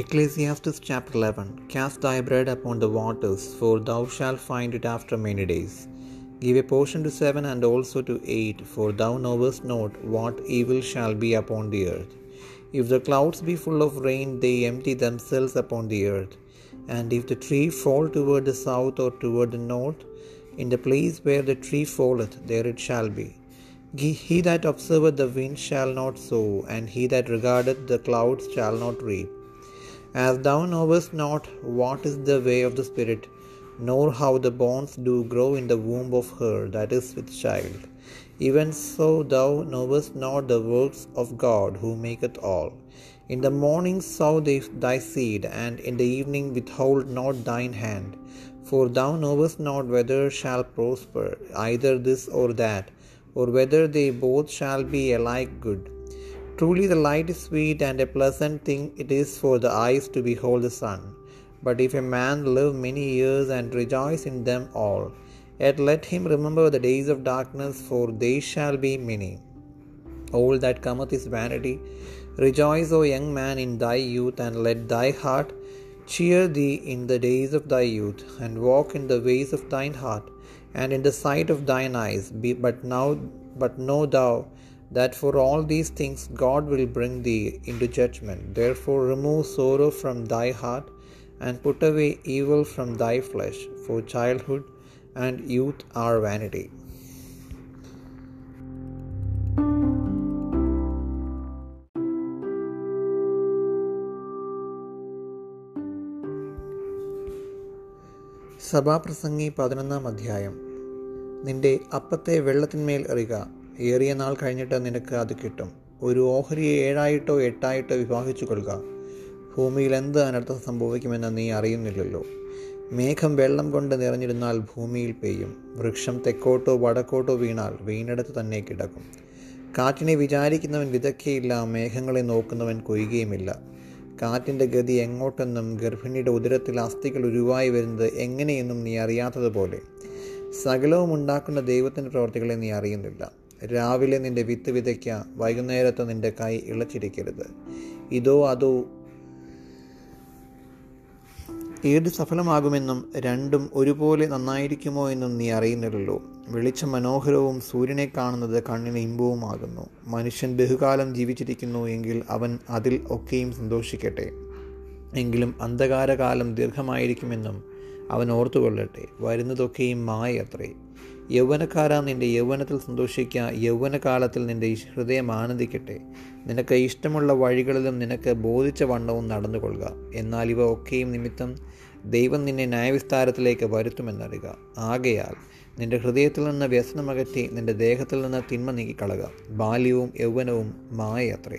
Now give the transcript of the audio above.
Ecclesiastes chapter 11 Cast thy bread upon the waters, for thou shalt find it after many days. Give a portion to seven and also to eight, for thou knowest not what evil shall be upon the earth. If the clouds be full of rain, they empty themselves upon the earth. And if the tree fall toward the south or toward the north, in the place where the tree falleth, there it shall be. He that observeth the wind shall not sow, and he that regardeth the clouds shall not reap. As thou knowest not what is the way of the Spirit, nor how the bones do grow in the womb of her that is with child, even so thou knowest not the works of God who maketh all. In the morning sow thy seed, and in the evening withhold not thine hand. For thou knowest not whether shall prosper, either this or that, or whether they both shall be alike good. Truly the light is sweet, and a pleasant thing it is for the eyes to behold the sun. But if a man live many years and rejoice in them all, yet let him remember the days of darkness, for they shall be many. All that cometh is vanity. Rejoice, O young man, in thy youth, and let thy heart cheer thee in the days of thy youth, and walk in the ways of thine heart, and in the sight of thine eyes. Be, but now, but know thou that for all these things God will bring thee into judgment. Therefore, remove sorrow from thy heart, and put away evil from thy flesh, for childhood and youth are vanity. സഭാപ്രസംഗി പതിനൊന്നാം അധ്യായം നിന്റെ അപ്പത്തെ വെള്ളത്തിന്മേൽ എറിയുക ഏറിയ നാൾ കഴിഞ്ഞിട്ട് നിനക്ക് അത് കിട്ടും. ഒരു ഓഹരിയെ ഏഴായിട്ടോ എട്ടായിട്ടോ വിവാഹിച്ചു കൊള്ളുക. ഭൂമിയിൽ എന്ത് അനർത്ഥം സംഭവിക്കുമെന്ന് നീ അറിയുന്നില്ലല്ലോ. മേഘം വെള്ളം കൊണ്ട് നിറഞ്ഞിരുന്നാൽ ഭൂമിയിൽ പെയ്യും. വൃക്ഷം തെക്കോട്ടോ വടക്കോട്ടോ വീണാൽ വീണെടുത്ത് തന്നെ കിടക്കും. കാറ്റിനെ വിചാരിക്കുന്നവൻ വിതയ്ക്കയില്ല മേഘങ്ങളെ നോക്കുന്നവൻ കൊയ്യുകയുമില്ല. കാറ്റിന്റെ ഗതി എങ്ങോട്ടെന്നും ഗർഭിണിയുടെ ഉദരത്തിൽ അസ്ഥികൾ ഉരുവായി വരുന്നത് എങ്ങനെയെന്നും നീ അറിയാത്തതുപോലെ. സകലവും ഉണ്ടാക്കുന്ന ദൈവത്തിന്റെ പ്രവർത്തികളെ നീ അറിയുന്നില്ല. രാവിലെ നിന്റെ വിത്ത് വിതയ്ക്ക വൈകുന്നേരത്ത് നിന്റെ കൈ ഇളച്ചിരിക്കരുത്. ഇതോ അതോ ഏത് സഫലമാകുമെന്നും രണ്ടും ഒരുപോലെ നന്നായിരിക്കുമോ എന്നും നീ അറിയുന്നില്ലല്ലോ. വെളിച്ചം മനോഹരവും സൂര്യനെ കാണുന്നത് കണ്ണിന് ഇമ്പവുമാകുന്നു. മനുഷ്യൻ ബഹുകാലം ജീവിച്ചിരിക്കുന്നു എങ്കിൽ അവൻ അതിൽ ഒക്കെയും സന്തോഷിക്കട്ടെ. എങ്കിലും അന്ധകാരകാലം ദീർഘമായിരിക്കുമെന്നും അവൻ ഓർത്തുകൊള്ളട്ടെ. വരുന്നതൊക്കെയും മായ അത്രേ. യൗവനക്കാരാ നിന്റെ യൗവനത്തിൽ സന്തോഷിക്കുക യൗവനകാലത്തിൽ നിന്റെ ഹൃദയം ആനന്ദിക്കട്ടെ. നിനക്ക് ഇഷ്ടമുള്ള വഴികളിലും നിനക്ക് ബോധിച്ച വണ്ണവും നടന്നുകൊള്ളുക. എന്നാൽ ഇവ ഒക്കെയും നിമിത്തം ദൈവം നിന്നെ ന്യായവിസ്താരത്തിലേക്ക് വരുത്തുമെന്നറിയുക. ആകയാൽ നിന്റെ ഹൃദയത്തിൽ നിന്ന് വ്യസനമകറ്റി നിന്റെ ദേഹത്തിൽ നിന്ന് തിന്മ നീക്കിക്കളക. ബാല്യവും യൗവനവും മായ അത്രേ.